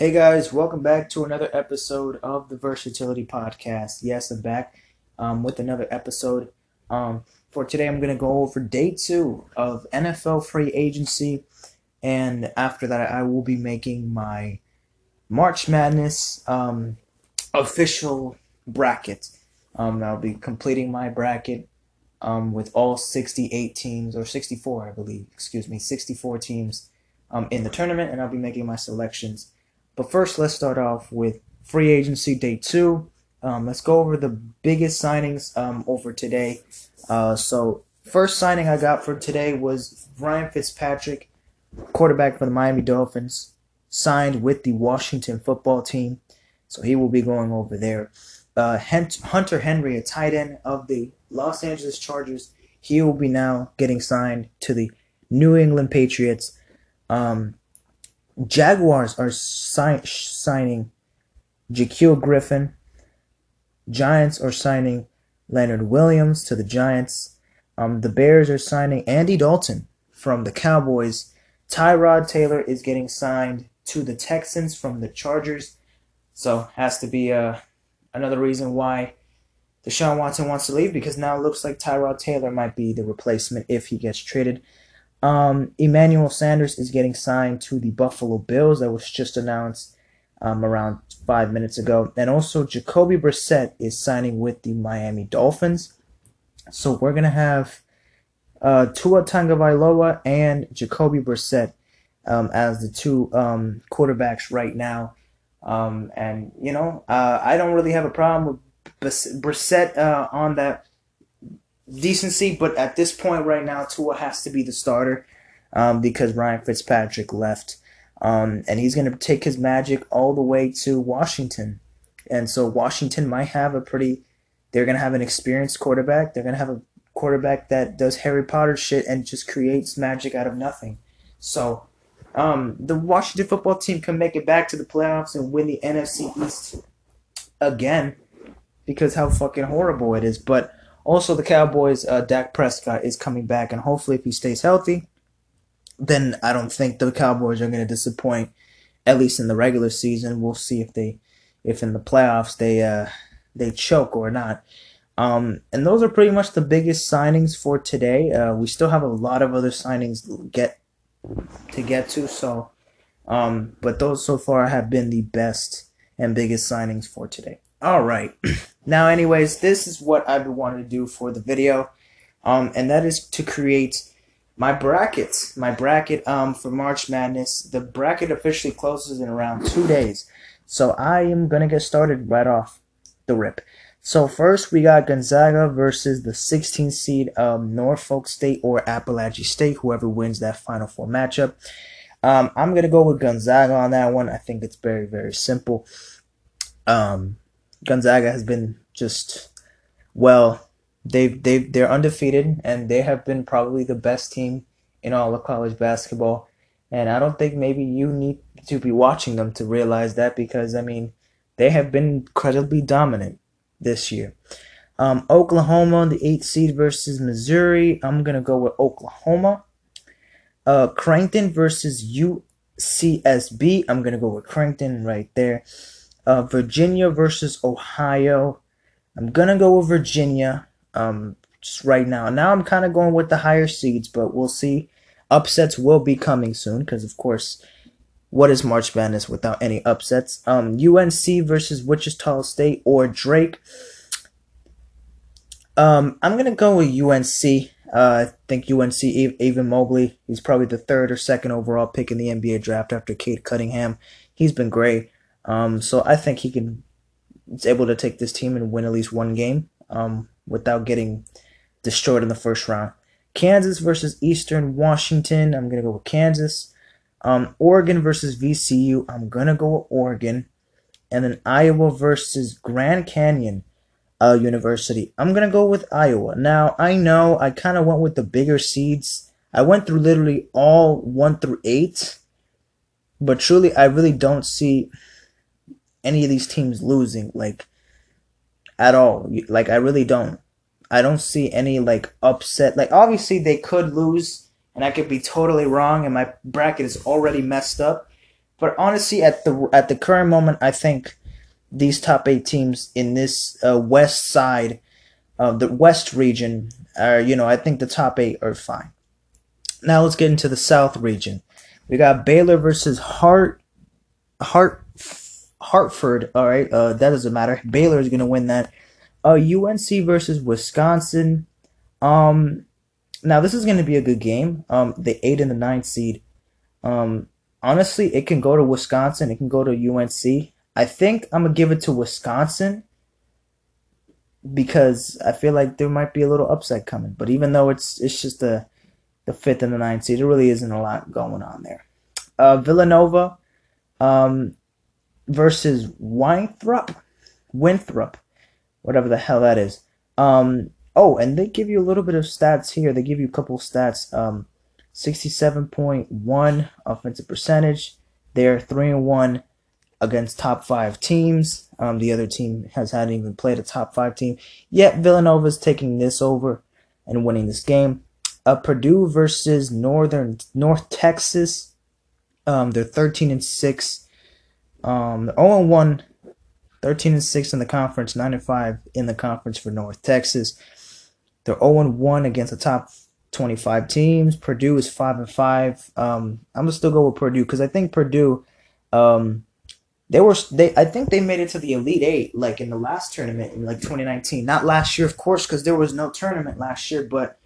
Hey guys, welcome back to another episode of the Versatility Podcast. Yes, I'm back um, with another episode. Um, for today, I'm going to go over day two of NFL free agency, and after that, I will be making my March Madness um, official bracket. Um, I'll be completing my bracket um, with all 68 teams, or 64, I believe, excuse me, 64 teams um, in the tournament, and I'll be making my selections but first, let's start off with free agency day two. Um, let's go over the biggest signings um, over today. Uh, so, first signing I got for today was Ryan Fitzpatrick, quarterback for the Miami Dolphins, signed with the Washington football team. So, he will be going over there. Uh, Hunter Henry, a tight end of the Los Angeles Chargers, he will be now getting signed to the New England Patriots. Um, Jaguars are si- signing Shaquill Griffin. Giants are signing Leonard Williams to the Giants. Um, the Bears are signing Andy Dalton from the Cowboys. Tyrod Taylor is getting signed to the Texans from the Chargers. So has to be uh, another reason why Deshaun Watson wants to leave because now it looks like Tyrod Taylor might be the replacement if he gets traded. Um, Emmanuel Sanders is getting signed to the Buffalo Bills. That was just announced um, around five minutes ago. And also, Jacoby Brissett is signing with the Miami Dolphins. So we're gonna have uh, Tua Tagovailoa and Jacoby Brissett um, as the two um, quarterbacks right now. Um, and you know, uh, I don't really have a problem with Brissett uh, on that decency, but at this point right now, Tua has to be the starter um, because Ryan Fitzpatrick left. Um, and he's going to take his magic all the way to Washington. And so Washington might have a pretty, they're going to have an experienced quarterback. They're going to have a quarterback that does Harry Potter shit and just creates magic out of nothing. So um, the Washington football team can make it back to the playoffs and win the NFC East again because how fucking horrible it is. But also, the Cowboys, uh, Dak Prescott is coming back, and hopefully, if he stays healthy, then I don't think the Cowboys are going to disappoint. At least in the regular season, we'll see if they, if in the playoffs they uh they choke or not. Um, and those are pretty much the biggest signings for today. Uh, we still have a lot of other signings get to get to, so um, but those so far have been the best and biggest signings for today. All right. now, anyways, this is what I've been wanting to do for the video. Um, and that is to create my brackets. My bracket um for March Madness. The bracket officially closes in around two days. So I am gonna get started right off the rip. So first we got Gonzaga versus the 16th seed of Norfolk State or Appalachian State, whoever wins that Final Four matchup. Um, I'm gonna go with Gonzaga on that one. I think it's very very simple. Um, Gonzaga has been just well. They've they they're undefeated and they have been probably the best team in all of college basketball. And I don't think maybe you need to be watching them to realize that because I mean they have been incredibly dominant this year. Um, Oklahoma, the eighth seed versus Missouri. I'm gonna go with Oklahoma. Uh, Creighton versus UCSB. I'm gonna go with Creighton right there. Uh, Virginia versus Ohio. I'm gonna go with Virginia. Um, just right now. Now I'm kind of going with the higher seeds, but we'll see. Upsets will be coming soon because, of course, what is March Madness without any upsets? Um, USC versus Wichita State or Drake. Um, I'm gonna go with USC. Uh, I think USC Evan Mobley. He's probably the third or second overall pick in the NBA draft after Cade Cunningham. He's been great. Um, so I think he can is able to take this team and win at least one game um, without getting destroyed in the first round. Kansas versus Eastern Washington. I'm gonna go with Kansas. Um, Oregon versus VCU. I'm gonna go with Oregon. And then Iowa versus Grand Canyon uh, University. I'm gonna go with Iowa. Now I know I kind of went with the bigger seeds. I went through literally all one through eight, but truly I really don't see any of these teams losing like at all. Like I really don't. I don't see any like upset. Like obviously they could lose and I could be totally wrong and my bracket is already messed up. but honestly, at the at the current moment, I think these top eight teams in this uh, west side of the west region are, you know, I think the top eight are fine. Now let's get into the south region. We got Baylor versus Hart, Hart, Hartford. All right, uh, that doesn't matter. Baylor is gonna win that. Uh, UNC versus Wisconsin. Um, now this is gonna be a good game. Um, the eight and the nine seed. Um, honestly, it can go to Wisconsin. It can go to UNC. I think I'm gonna give it to Wisconsin because I feel like there might be a little upset coming. But even though it's it's just the the fifth and the ninth seed, there really isn't a lot going on there. Uh, Villanova um, versus Winthrop, Winthrop, whatever the hell that is. Um, oh, and they give you a little bit of stats here. They give you a couple stats. Um, 67.1 offensive percentage. They're 3 and 1 against top five teams. Um, the other team has hadn't even played a top five team. Yet Villanova's taking this over and winning this game. Uh, Purdue versus Northern North Texas. Um, they're 13 and 6. Um, they're 0 and 1, 13 and 6 in the conference, 9 and 5 in the conference for North Texas. They're 0 and 1 against the top 25 teams. Purdue is 5 and 5. Um, I'm gonna still go with Purdue because I think Purdue um, they were they I think they made it to the Elite Eight like in the last tournament in like 2019. Not last year, of course, because there was no tournament last year. But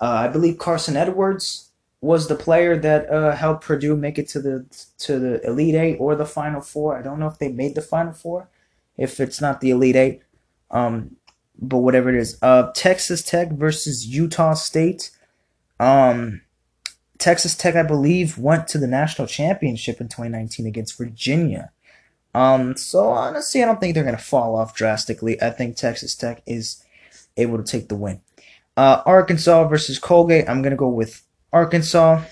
uh, I believe Carson Edwards was the player that uh, helped Purdue make it to the to the Elite Eight or the Final Four. I don't know if they made the Final Four, if it's not the Elite Eight. Um, but whatever it is, uh, Texas Tech versus Utah State. Um, Texas Tech, I believe, went to the national championship in 2019 against Virginia. Um, so honestly, I don't think they're gonna fall off drastically. I think Texas Tech is able to take the win. Uh, Arkansas versus Colgate. I'm gonna go with Arkansas.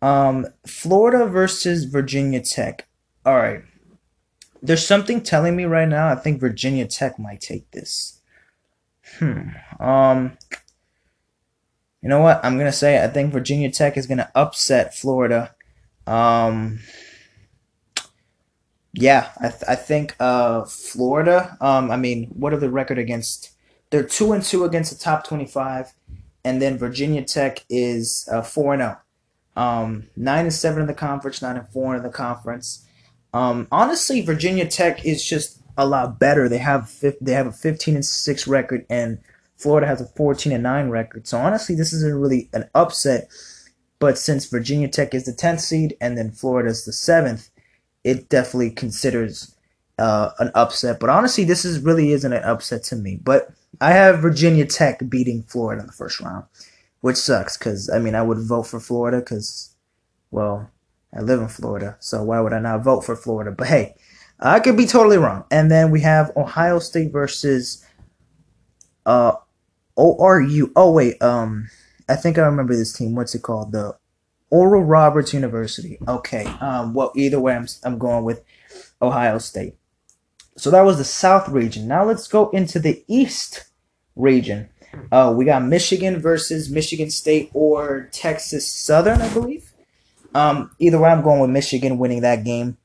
Um, Florida versus Virginia Tech. All right. There's something telling me right now. I think Virginia Tech might take this. Hmm. Um. You know what? I'm gonna say I think Virginia Tech is gonna upset Florida. Um yeah, I, th- I think uh, Florida. Um, I mean, what are the record against? They're two and two against the top twenty-five, and then Virginia Tech is uh, four and zero. Oh. Um, nine and seven in the conference, nine and four in the conference. Um, honestly, Virginia Tech is just a lot better. They have they have a fifteen and six record, and Florida has a fourteen and nine record. So honestly, this isn't really an upset. But since Virginia Tech is the tenth seed, and then Florida is the seventh it definitely considers uh, an upset. But honestly, this is really isn't an upset to me. But I have Virginia Tech beating Florida in the first round, which sucks because I mean I would vote for Florida because, well, I live in Florida, so why would I not vote for Florida? But hey, I could be totally wrong. And then we have Ohio State versus uh ORU. Oh wait, um, I think I remember this team. What's it called? The Oral Roberts University. Okay. Um, well, either way, I'm, I'm going with Ohio State. So that was the South region. Now let's go into the East region. Uh, we got Michigan versus Michigan State or Texas Southern, I believe. Um, either way, I'm going with Michigan winning that game.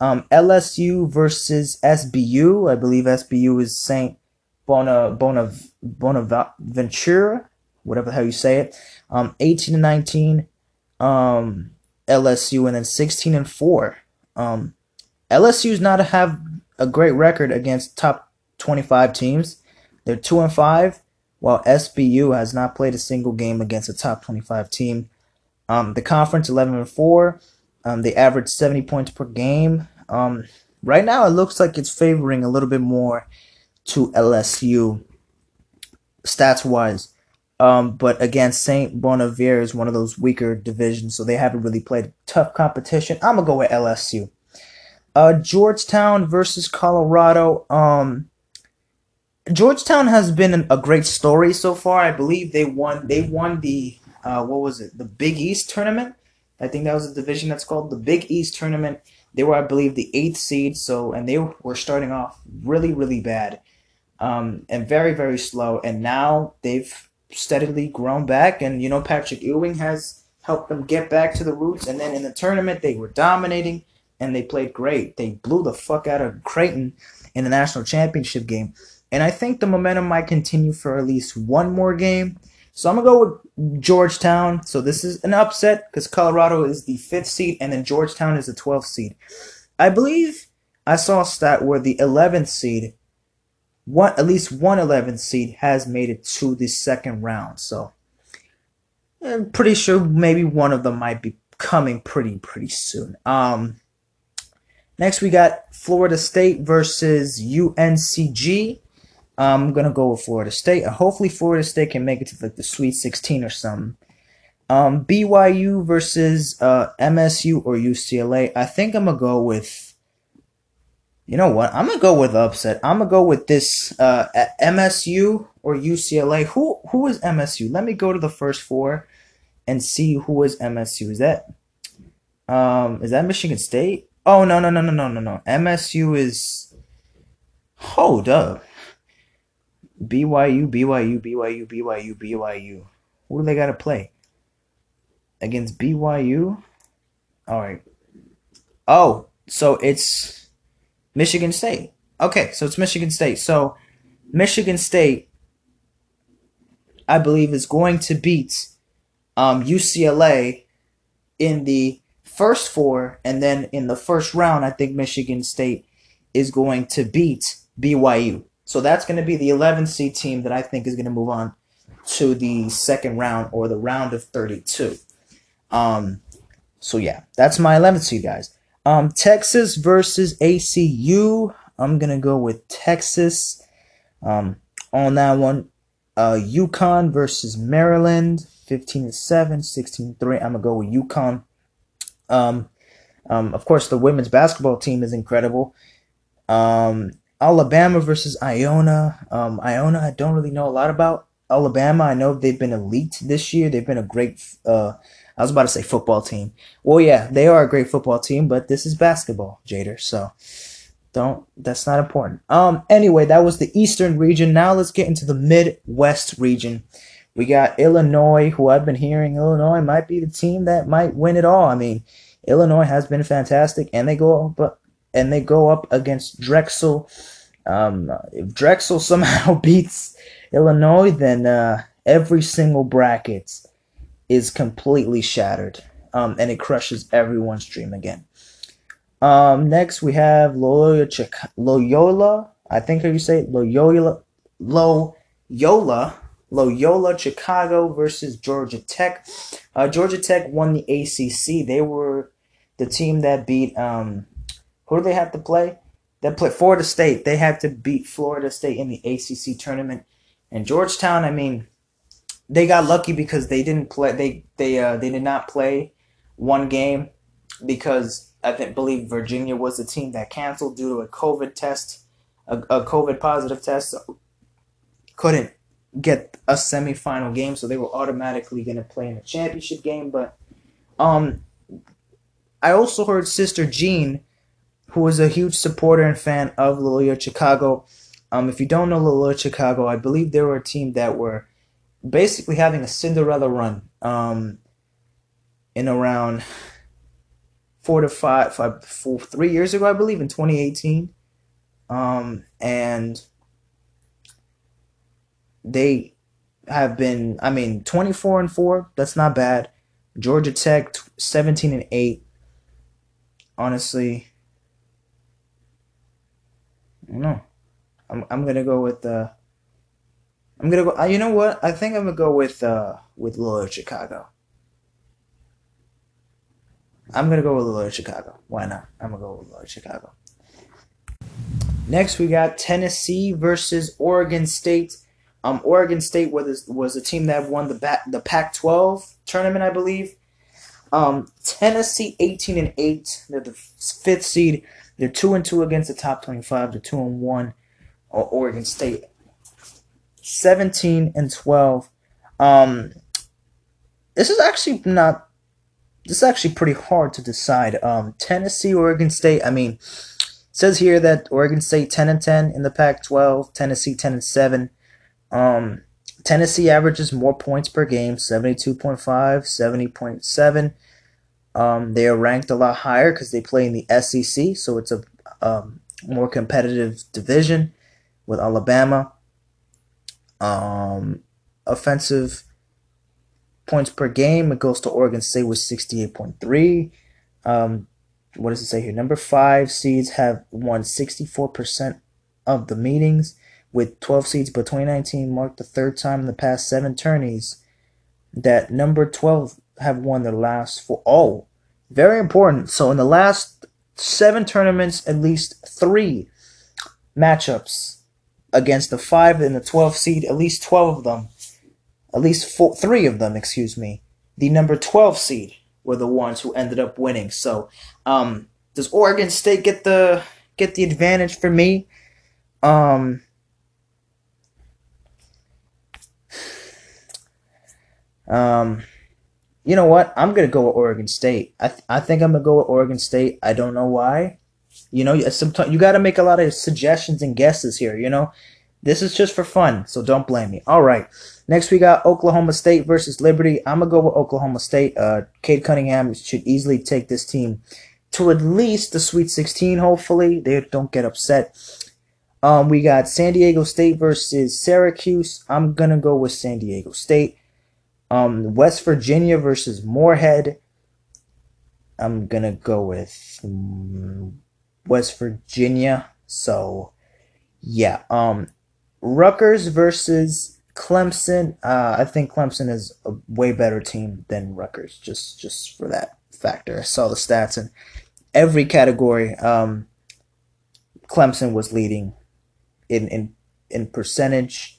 Um, LSU versus SBU. I believe SBU is Saint Bona Bona Bonaventura, whatever the hell you say it. Um, 18 to 19 um, LSU, and then 16 and four. Um, LSU's not have a great record against top 25 teams. They're two and five, while SBU has not played a single game against a top 25 team. Um, the conference 11 and four. Um, they average 70 points per game. Um, right now, it looks like it's favoring a little bit more to LSU stats wise. Um, but again, Saint Bonaventure is one of those weaker divisions, so they haven't really played tough competition. I'm gonna go with LSU. Uh, Georgetown versus Colorado. Um, Georgetown has been a great story so far. I believe they won. They won the uh, what was it? The Big East tournament. I think that was a division that's called the Big East tournament. They were, I believe, the eighth seed. So, and they were starting off really, really bad, um, and very, very slow. And now they've steadily grown back, and you know Patrick Ewing has helped them get back to the roots. And then in the tournament, they were dominating and they played great. They blew the fuck out of Creighton in the national championship game. And I think the momentum might continue for at least one more game. So I'm going to go with Georgetown. So this is an upset because Colorado is the fifth seed and then Georgetown is the 12th seed. I believe I saw a stat where the 11th seed, one at least one 11th seed has made it to the second round. So I'm pretty sure maybe one of them might be coming pretty pretty soon. Um, next we got Florida State versus UNCG. I'm gonna go with Florida State. Hopefully Florida State can make it to like the Sweet 16 or something. Um, BYU versus uh, MSU or UCLA. I think I'm gonna go with. You know what? I'm gonna go with upset. I'm gonna go with this uh, MSU or UCLA. Who who is MSU? Let me go to the first four and see who is MSU. Is that um is that Michigan State? Oh no no no no no no no. MSU is hold up. BYU BYU BYU BYU BYU. Who do they got to play? against BYU. All right. Oh, so it's Michigan State. Okay, so it's Michigan State. So Michigan State, I believe, is going to beat um, UCLA in the first four, and then in the first round, I think Michigan State is going to beat BYU. So that's going to be the 11th seed team that I think is going to move on to the second round or the round of 32. Um, so yeah, that's my 11th seed, guys. Um, Texas versus ACU. I'm gonna go with Texas. Um, on that one, uh, UConn versus Maryland, 15 to 7, 16 3. I'm gonna go with UConn. Um, um, of course, the women's basketball team is incredible. Um, Alabama versus Iona. Um, Iona, I don't really know a lot about. Alabama, I know they've been elite this year. They've been a great uh, I was about to say football team. Well, yeah, they are a great football team, but this is basketball, Jader. So don't. That's not important. Um. Anyway, that was the Eastern region. Now let's get into the Midwest region. We got Illinois, who I've been hearing Illinois might be the team that might win it all. I mean, Illinois has been fantastic, and they go up, and they go up against Drexel. Um, if Drexel somehow beats Illinois, then uh, every single bracket is completely shattered, um, and it crushes everyone's dream again. Um, next we have Loyola, Loyola. I think how you say it, Loyola, Loyola, Loyola Chicago versus Georgia Tech. Uh, Georgia Tech won the ACC. They were the team that beat. Um, who do they have to play? They played Florida State. They had to beat Florida State in the ACC tournament. And Georgetown, I mean, they got lucky because they didn't play. They they uh, they did not play one game because I think believe Virginia was the team that canceled due to a COVID test, a, a COVID positive test. So couldn't get a semifinal game, so they were automatically going to play in a championship game. But um, I also heard Sister Jean, who was a huge supporter and fan of Loyola Chicago. Um, if you don't know Loyola Chicago, I believe they were a team that were basically having a Cinderella run um, in around four to five, five, four, three years ago, I believe, in 2018. Um, and they have been, I mean, 24 and 4, that's not bad. Georgia Tech, 17 and 8. Honestly, I don't know. I'm, I'm going to go with. Uh, I'm gonna go. Uh, you know what? I think I'm gonna go with uh with Loyola Chicago. I'm gonna go with Loyola Chicago. Why not? I'm gonna go with Loyola Chicago. Next, we got Tennessee versus Oregon State. Um, Oregon State was was a team that won the back, the Pac-12 tournament, I believe. Um, Tennessee 18 and 8. They're the fifth seed. They're two and two against the top 25. They're two and one. Oregon State 17 and 12. Um, this is actually not. This is actually pretty hard to decide. Um, Tennessee, Oregon State. I mean, says here that Oregon State 10 and 10 in the Pac-12. Tennessee 10 and 7. Um, Tennessee averages more points per game 72.5, 70.7. Um, they are ranked a lot higher because they play in the SEC, so it's a um, more competitive division with Alabama. Um, offensive points per game, it goes to Oregon State with 68.3. Um, what does it say here? Number five seeds have won 64% of the meetings, with 12 seeds, but 2019 marked the third time in the past seven tourneys that number 12 have won the last four. Oh, very important. So in the last seven tournaments, at least three matchups against the five and the 12 seed, at least 12 of them, at least four, three of them, excuse me, the number 12 seed were the ones who ended up winning. So, um, does Oregon State get the get the advantage for me? Um, um, you know what? I'm gonna go with Oregon State. I th- I think I'm gonna go with Oregon State. I don't know why. You know, sometimes you got to make a lot of suggestions and guesses here. You know, this is just for fun, so don't blame me. All right. Next, we got Oklahoma State versus Liberty. I'm gonna go with Oklahoma State. Uh, Cade Cunningham should easily take this team to at least the Sweet 16. Hopefully, they don't get upset. Um, we got San Diego State versus Syracuse. I'm gonna go with San Diego State. Um, West Virginia versus Morehead. I'm gonna go with um, West Virginia. So, yeah. Um, Rutgers versus Clemson. Uh, I think Clemson is a way better team than Rutgers. Just just for that factor. I saw the stats in every category. Um, Clemson was leading in in in percentage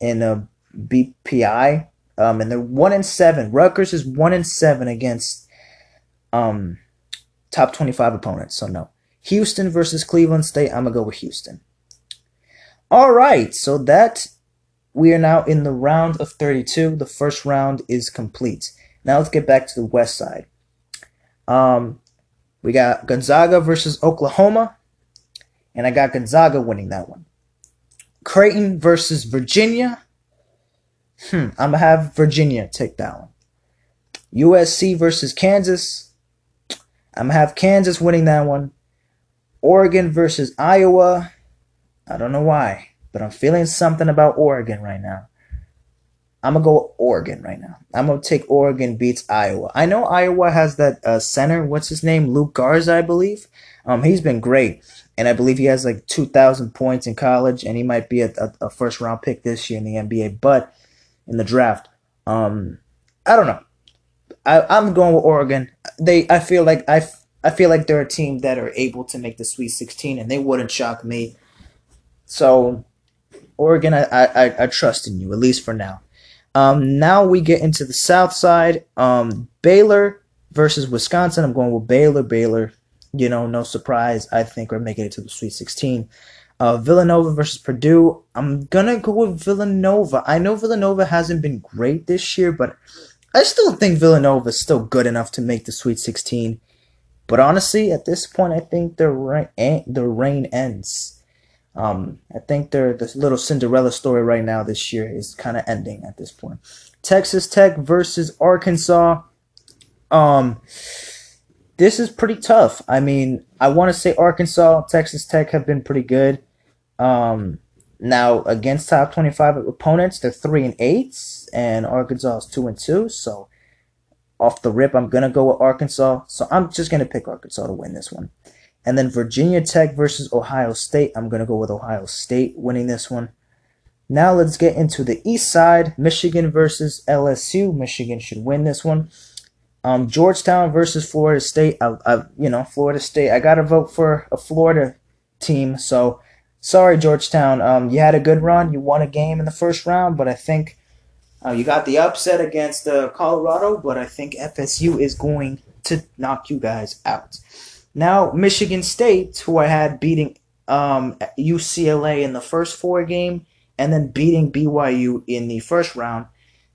in a BPI. Um, and they're one in seven. Rutgers is one in seven against um top twenty five opponents. So no. Houston versus Cleveland State. I'm gonna go with Houston. All right, so that we are now in the round of 32. The first round is complete. Now let's get back to the west side. Um, we got Gonzaga versus Oklahoma, and I got Gonzaga winning that one. Creighton versus Virginia. Hmm, I'm gonna have Virginia take that one. USC versus Kansas. I'm gonna have Kansas winning that one. Oregon versus Iowa. I don't know why, but I'm feeling something about Oregon right now. I'm gonna go Oregon right now. I'm gonna take Oregon beats Iowa. I know Iowa has that uh, center. What's his name? Luka Garza, I believe. Um, he's been great, and I believe he has like two thousand points in college, and he might be a, a, a, first round pick this year in the NBA. But in the draft, um, I don't know. I, I'm going with Oregon. They, I feel like I, I feel like they're a team that are able to make the Sweet 16, and they wouldn't shock me. So, Oregon, I, I, I trust in you at least for now. Um, now we get into the South side. Um, Baylor versus Wisconsin. I'm going with Baylor. Baylor, you know, no surprise. I think we're making it to the Sweet 16. Uh, Villanova versus Purdue. I'm gonna go with Villanova. I know Villanova hasn't been great this year, but I still think Villanova is still good enough to make the Sweet 16. But honestly, at this point, I think the rain, the reign ends. Um, I think their the little Cinderella story right now this year is kind of ending at this point. Texas Tech versus Arkansas. Um, this is pretty tough. I mean, I want to say Arkansas, Texas Tech have been pretty good. Um, now against top twenty-five opponents, they're three and eight, and Arkansas is two and two. So off the rip, I'm gonna go with Arkansas. So I'm just gonna pick Arkansas to win this one. And then Virginia Tech versus Ohio State. I'm gonna go with Ohio State winning this one. Now let's get into the East side. Michigan versus LSU. Michigan should win this one. Um, Georgetown versus Florida State. I, I, you know, Florida State. I gotta vote for a Florida team. So sorry, Georgetown. Um, you had a good run. You won a game in the first round, but I think uh, you got the upset against uh, Colorado. But I think FSU is going to knock you guys out. Now, Michigan State, who I had beating um, UCLA in the first four game, and then beating BYU in the first round.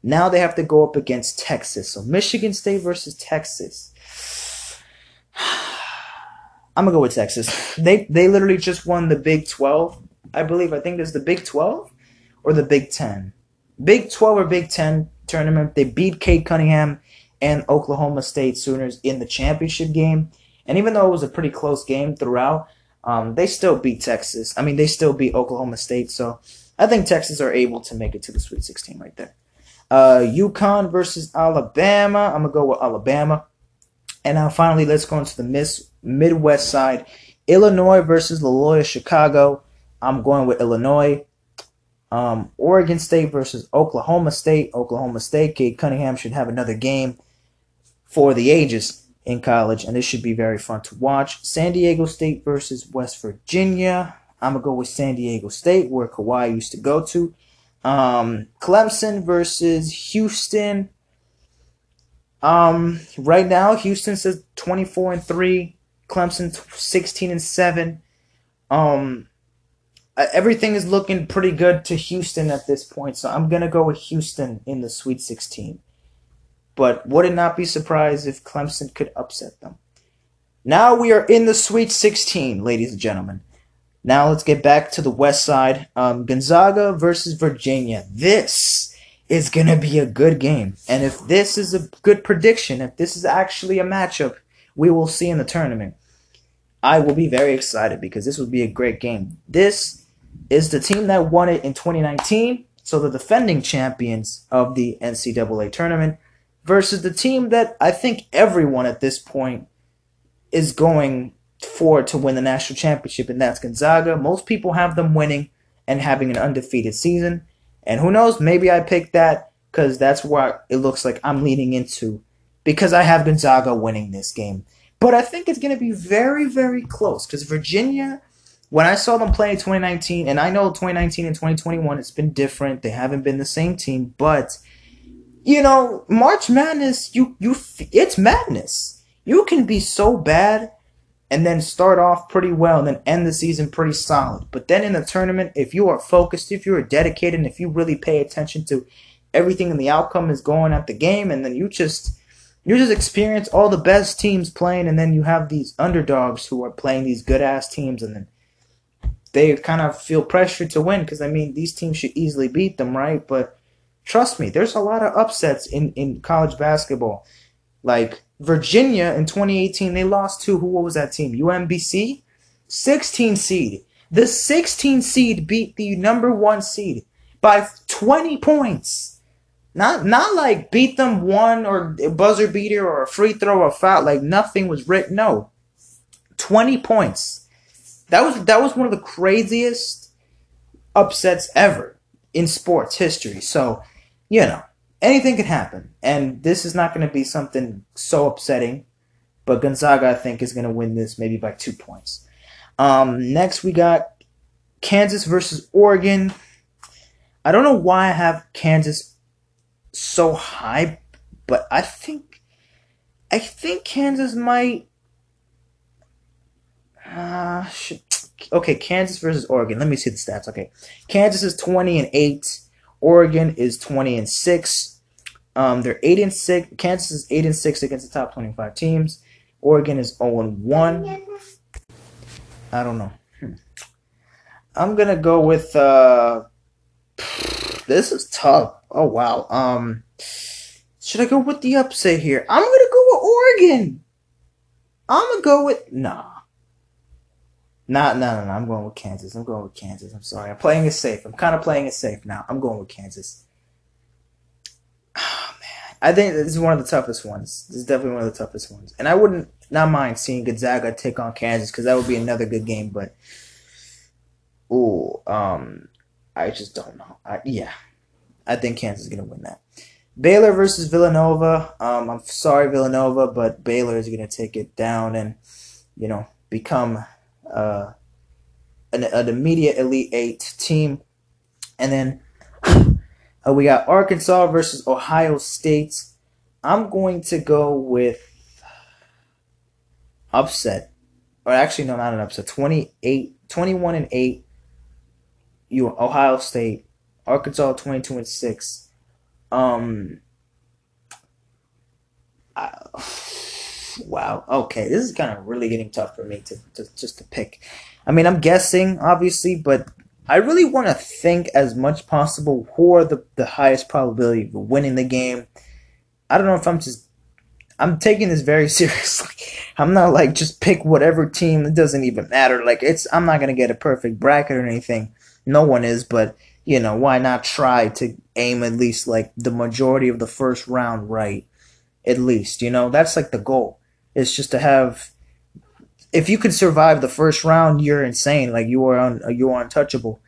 Now they have to go up against Texas. So Michigan State versus Texas. I'm gonna go with Texas. They they literally just won the Big Twelve, I believe. I think there's the Big Twelve or the Big Ten. Big 12 or Big 10 tournament. They beat Cade Cunningham and Oklahoma State Sooners in the championship game. And even though it was a pretty close game throughout, um, they still beat Texas. I mean, they still beat Oklahoma State. So I think Texas are able to make it to the Sweet 16 right there. Uh, UConn versus Alabama. I'm to go with Alabama. And now finally, let's go into the Miss Midwest side. Illinois versus Loyola Chicago. I'm going with Illinois. Um, Oregon State versus Oklahoma State. Oklahoma State. Cade Cunningham should have another game for the ages in college, and this should be very fun to watch. San Diego State versus West Virginia. I'm gonna go with San Diego State, where Kawhi used to go to. Um, Clemson versus Houston. Um, right now, Houston says 24 and three. Clemson 16 and seven. Um, everything is looking pretty good to Houston at this point, so I'm gonna go with Houston in the Sweet 16. But would it not be surprised if Clemson could upset them? Now we are in the Sweet 16, ladies and gentlemen. Now let's get back to the West Side. Um, Gonzaga versus Virginia. This is gonna be a good game, and if this is a good prediction, if this is actually a matchup we will see in the tournament, I will be very excited because this would be a great game. This is the team that won it in 2019, so the defending champions of the NCAA tournament, versus the team that I think everyone at this point is going for to win the national championship, and that's Gonzaga. Most people have them winning and having an undefeated season. And who knows, maybe I picked that because that's what it looks like I'm leaning into because I have Gonzaga winning this game. But I think it's going to be very, very close because Virginia, when I saw them play in 2019, and I know 2019 and 2021, it's been different. They haven't been the same team, but you know, March Madness, you you, it's madness. You can be so bad and then start off pretty well and then end the season pretty solid. But then in the tournament, if you are focused, if you are dedicated, and if you really pay attention to everything and the outcome is going at the game, and then you just you just experience all the best teams playing, and then you have these underdogs who are playing these good ass teams, and then they kind of feel pressured to win because I mean these teams should easily beat them, right? But trust me, there's a lot of upsets in in college basketball. Like Virginia in 2018, they lost to who? Was that team? UMBC, 16 seed. The 16 seed beat the number one seed by 20 points. Not not like beat them one or buzzer beater or a free throw or foul. Like nothing was written. No, 20 points. That was that was one of the craziest upsets ever in sports history. So, you know, anything can happen. And this is not going to be something so upsetting. But Gonzaga, I think, is going to win this maybe by two points. Um, next, we got Kansas versus Oregon. I don't know why I have Kansas so high, but I think I think Kansas might. Uh, should, okay, Kansas versus Oregon. Let me see the stats. Okay, Kansas is twenty and eight. Oregon is 20 and 6. Um, they're 8 and 6. Kansas is 8 and 6 against the top 25 teams. Oregon is 0 and 1. I don't know. Hmm. I'm to go with uh This is tough. Oh wow. Um should I go with the upset here? I'm to go with Oregon. I'm to go with nah. Nah, no, no. I'm going with Kansas. I'm going with Kansas. I'm sorry. I'm playing it safe. I'm kind of playing it safe now. I'm going with Kansas. Oh, man. I think this is one of the toughest ones. This is definitely one of the toughest ones. And I wouldn't not mind seeing Gonzaga take on Kansas because that would be another good game. But, ooh, um, I just don't know. I, yeah, I think Kansas is going to win that. Baylor versus Villanova. Um, I'm sorry, Villanova, but Baylor is going to take it down and, you know, become uh, an, an immediate Elite Eight team. And then uh, we got Arkansas versus Ohio State. I'm going to go with upset. Or actually, no, not an upset. 28, 21 and 8. You Ohio State. Arkansas 22 and 6. Um. I, wow. Okay, this is kind of really getting tough for me to, to just to pick. I mean, I'm guessing obviously, but I really want to think as much possible who are the, the highest probability of winning the game. I don't know if I'm just I'm taking this very seriously. I'm not like just pick whatever team. It doesn't even matter. Like it's I'm not gonna get a perfect bracket or anything. No one is, but you know why not try to aim at least like the majority of the first round right, at least. You know that's like the goal. It's just to have. If you can survive the first round, you're insane. Like you are un, you are untouchable.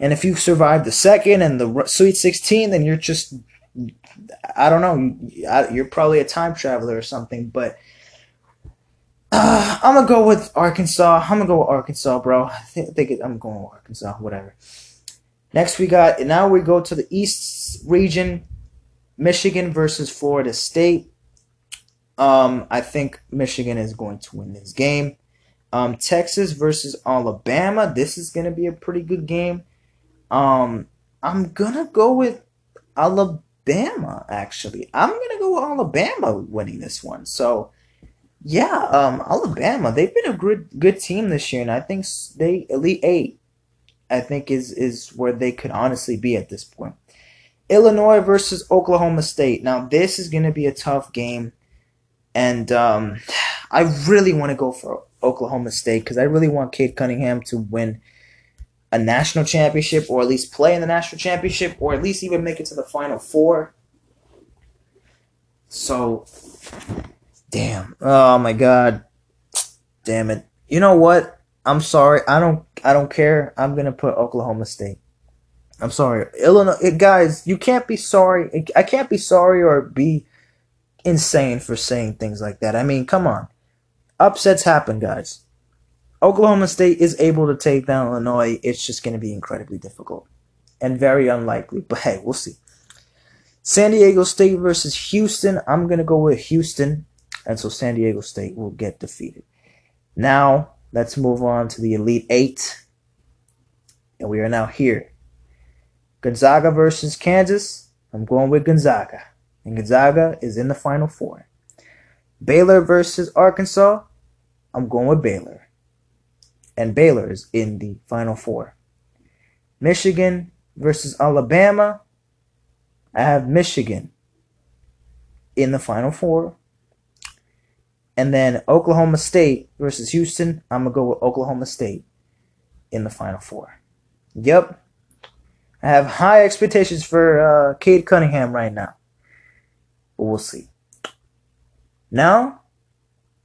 And if you survive the second and the Sweet 16, then you're just I don't know. You're probably a time traveler or something, but uh, I'm gonna go with Arkansas. I'm gonna go with Arkansas, bro. I think, I think it, I'm going with Arkansas. Whatever. Next, we got now we go to the East region, Michigan versus Florida State. Um, I think Michigan is going to win this game. Um, Texas versus Alabama. This is gonna be a pretty good game. Um, I'm gonna go with Alabama. Actually. I'm to go with Alabama winning this one. So, yeah, um, Alabama, they've been a good good team this year, and I think they Elite Eight, I think, is, is where they could honestly be at this point. Illinois versus Oklahoma State. Now, this is going to be a tough game, and um, I really want to go for Oklahoma State because I really want Cade Cunningham to win a national championship or at least play in the national championship or at least even make it to the final four. So, damn. Oh my god. Damn it. You know what? I'm sorry. I don't I don't care. I'm going to put Oklahoma State. I'm sorry. Illinois guys, you can't be sorry. I can't be sorry or be insane for saying things like that. I mean, come on. Upsets happen, guys. Oklahoma State is able to take down Illinois. It's just going to be incredibly difficult and very unlikely. But hey, we'll see. San Diego State versus Houston. I'm going to go with Houston. And so San Diego State will get defeated. Now, let's move on to the Elite Eight. And we are now here. Gonzaga versus Kansas. I'm going with Gonzaga. And Gonzaga is in the Final Four. Baylor versus Arkansas. I'm going with Baylor and Baylor is in the Final Four. Michigan versus Alabama. I have Michigan in the Final Four. And then Oklahoma State versus Houston. I'm going to go with Oklahoma State in the Final Four. Yep. I have high expectations for uh, Cade Cunningham right now. But we'll see. Now,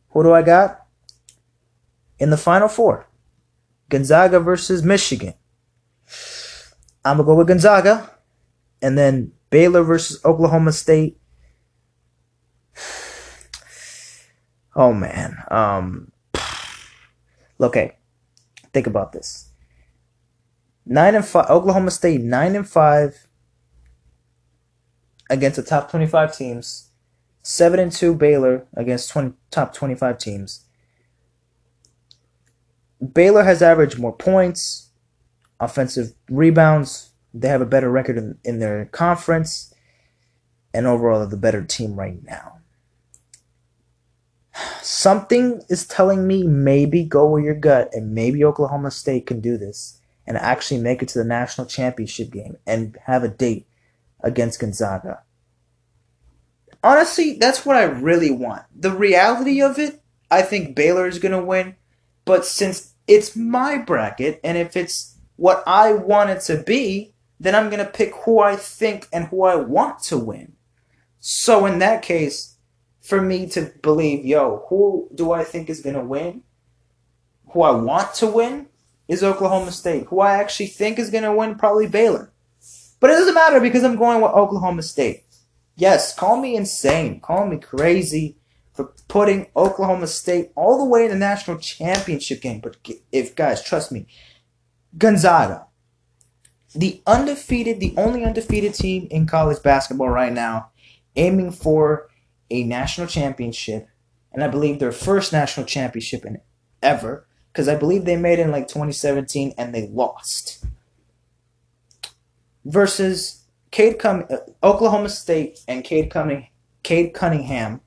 who do I got? In the Final Four. Gonzaga versus Michigan. I'm gonna go with Gonzaga, and then Baylor versus Oklahoma State. Oh man, um, okay, think about this. Nine and five, Oklahoma State nine and five against the top twenty-five teams. Seven and two Baylor against 20, top twenty-five teams. Baylor has averaged more points, offensive rebounds. They have a better record in, in their conference, and overall, they're the better team right now. Something is telling me maybe go with your gut, and maybe Oklahoma State can do this and actually make it to the national championship game and have a date against Gonzaga. Honestly, that's what I really want. The reality of it, I think Baylor is going to win but since it's my bracket, and if it's what I want it to be, then I'm going to pick who I think and who I want to win. So in that case, for me to believe, yo, who do I think is going to win? Who I want to win is Oklahoma State. Who I actually think is going to win, probably Baylor. But it doesn't matter because I'm going with Oklahoma State. Yes, call me insane, call me crazy, for putting Oklahoma State all the way in the national championship game. But if guys, trust me, Gonzaga, the undefeated, the only undefeated team in college basketball right now, aiming for a national championship, and I believe their first national championship in ever, because I believe they made it in like 2017 and they lost. Versus Cade Cum- uh, Oklahoma State and Cade, Cunning- Cade Cunningham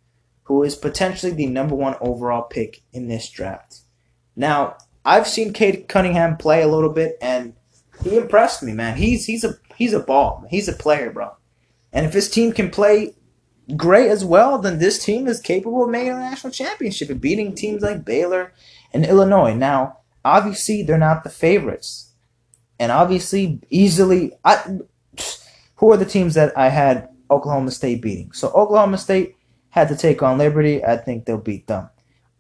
who is potentially the number one overall pick in this draft. Now, I've seen Cade Cunningham play a little bit, and he impressed me, man. He's he's a he's a ball. He's a player, bro. And if his team can play great as well, then this team is capable of making a national championship and beating teams like Baylor and Illinois. Now, obviously, they're not the favorites, and obviously, easily, I. Who are the teams that I had Oklahoma State beating? So Oklahoma State had to take on Liberty. I think they'll beat them.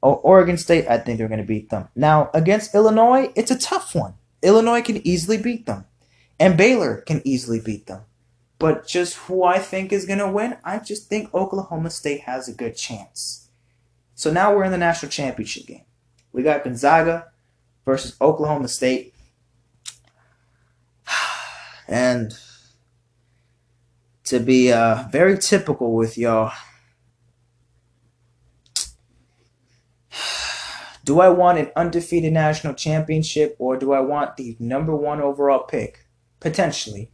Oregon State, I think they're going to beat them. Now, against Illinois, it's a tough one. Illinois can easily beat them, and Baylor can easily beat them. But just who I think is going to win, I just think Oklahoma State has a good chance. So now we're in the national championship game. We got Gonzaga versus Oklahoma State. And to be uh, very typical with y'all, do I want an undefeated national championship or do I want the number one overall pick, potentially,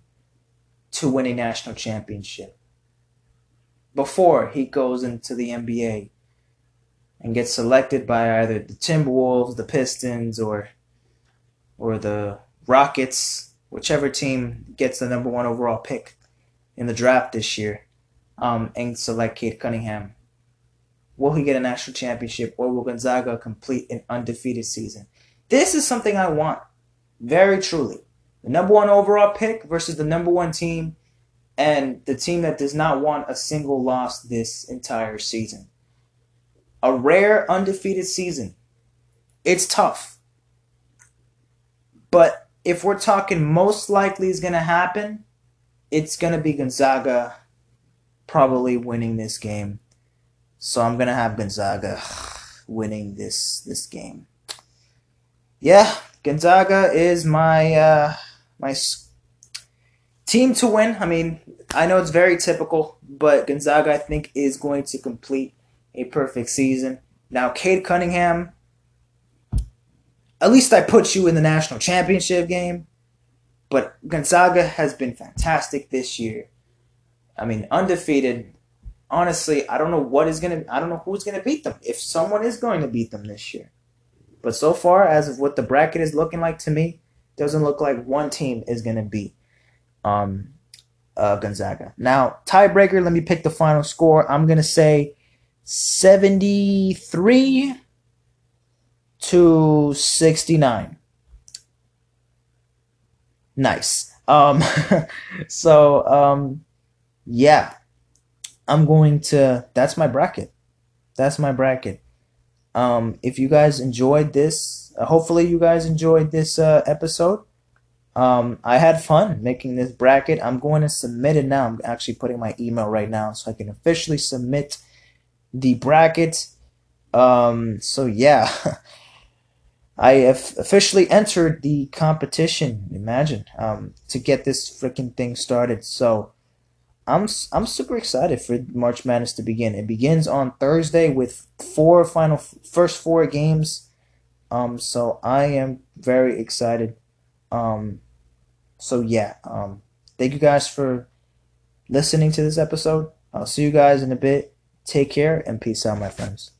to win a national championship before he goes into the NBA and gets selected by either the Timberwolves, the Pistons, or or the Rockets, whichever team gets the number one overall pick in the draft this year, um, and select Cade Cunningham. Will he get a national championship, or will Gonzaga complete an undefeated season? This is something I want, very truly the number one overall pick versus the number one team and the team that does not want a single loss this entire season. A rare undefeated season. It's tough. But if we're talking most likely is going to happen, it's going to be Gonzaga probably winning this game. So I'm going to have Gonzaga winning this this game. Yeah, Gonzaga is my uh my team to win. I mean, I know it's very typical, but Gonzaga, I think, is going to complete a perfect season. Now, Cade Cunningham, at least I put you in the national championship game, but Gonzaga has been fantastic this year. I mean, undefeated. Honestly, I don't know what is gonna. I don't know who's gonna beat them. If someone is going to beat them this year, but so far as of what the bracket is looking like to me, doesn't look like one team is going to beat um, uh, Gonzaga. Now, tiebreaker, let me pick the final score. I'm going to say 73 to 69. Nice. Um, so, um, yeah, I'm going to, that's my bracket. That's my bracket. Um, if you guys enjoyed this, hopefully you guys enjoyed this uh, episode. Um, I had fun making this bracket. I'm going to submit it now. I'm actually putting my email right now so I can officially submit the bracket. Um, so yeah, I have officially entered the competition. Imagine um, to get this freaking thing started. So I'm I'm super excited for March Madness to begin. It begins on Thursday with four final first four games. Um, so I am very excited. Um, so yeah. Um, thank you guys for listening to this episode. I'll see you guys in a bit. Take care and peace out, my friends.